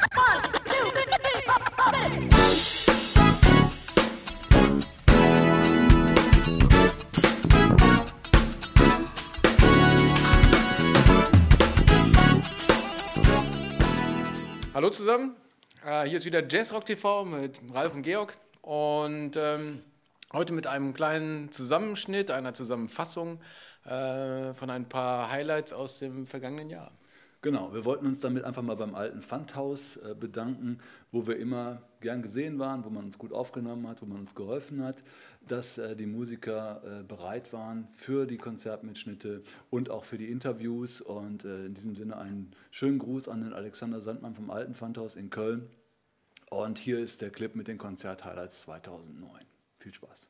Hallo zusammen, äh, hier ist wieder Jazzrock TV mit Ralf und Georg und ähm, heute mit einem kleinen Zusammenschnitt, einer Zusammenfassung äh, von ein paar Highlights aus dem vergangenen Jahr. Genau, wir wollten uns damit einfach mal beim alten Pfandhaus äh, bedanken, wo wir immer gern gesehen waren, wo man uns gut aufgenommen hat, wo man uns geholfen hat, dass äh, die Musiker äh, bereit waren für die Konzertmitschnitte und auch für die Interviews. Und in diesem Sinne einen schönen Gruß an den Alexander Sandmann vom alten Pfandhaus in Köln. Und hier ist der Clip mit den Konzerthighlights 2009. Viel Spaß.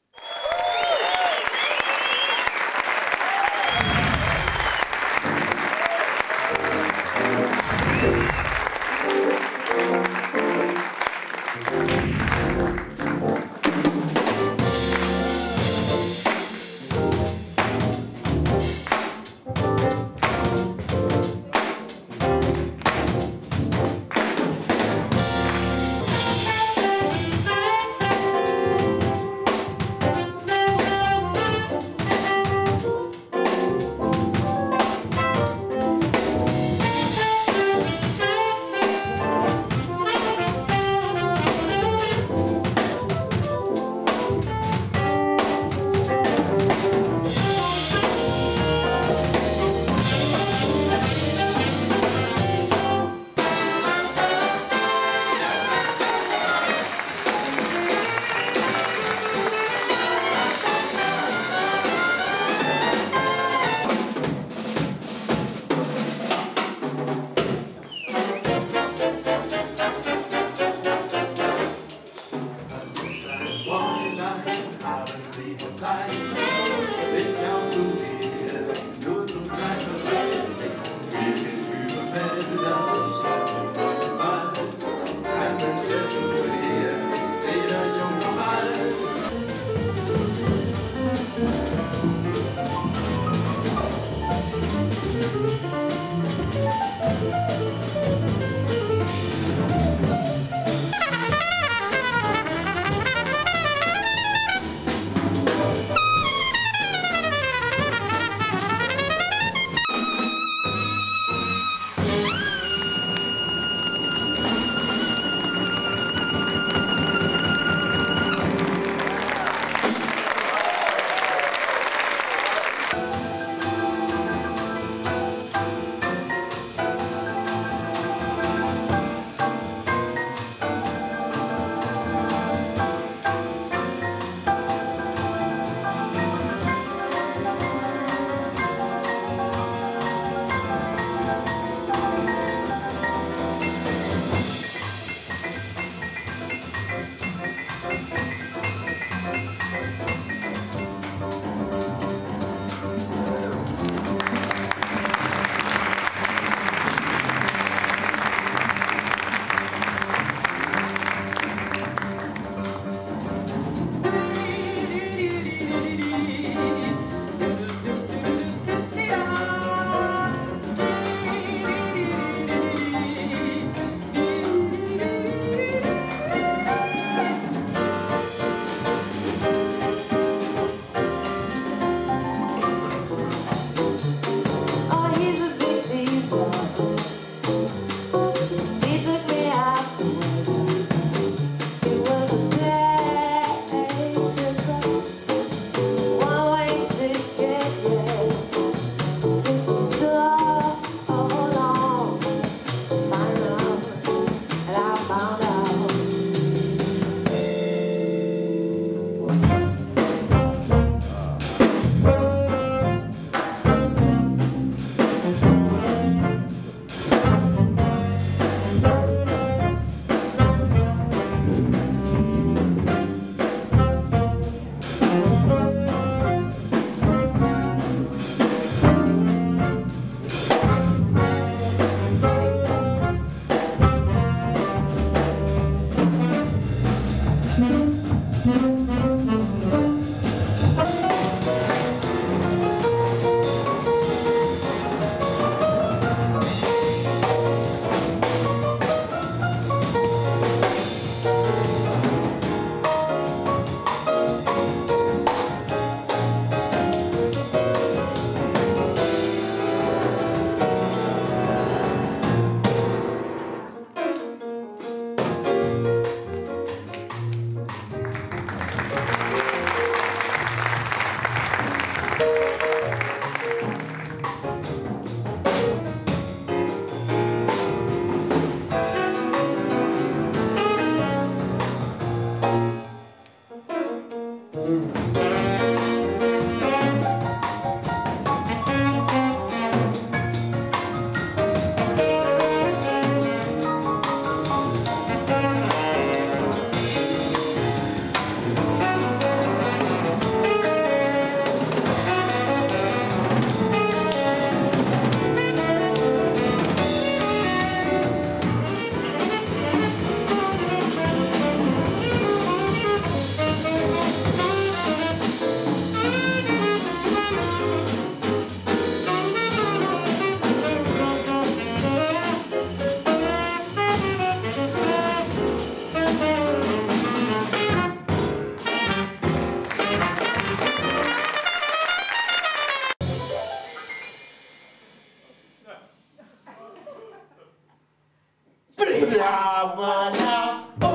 I wanna.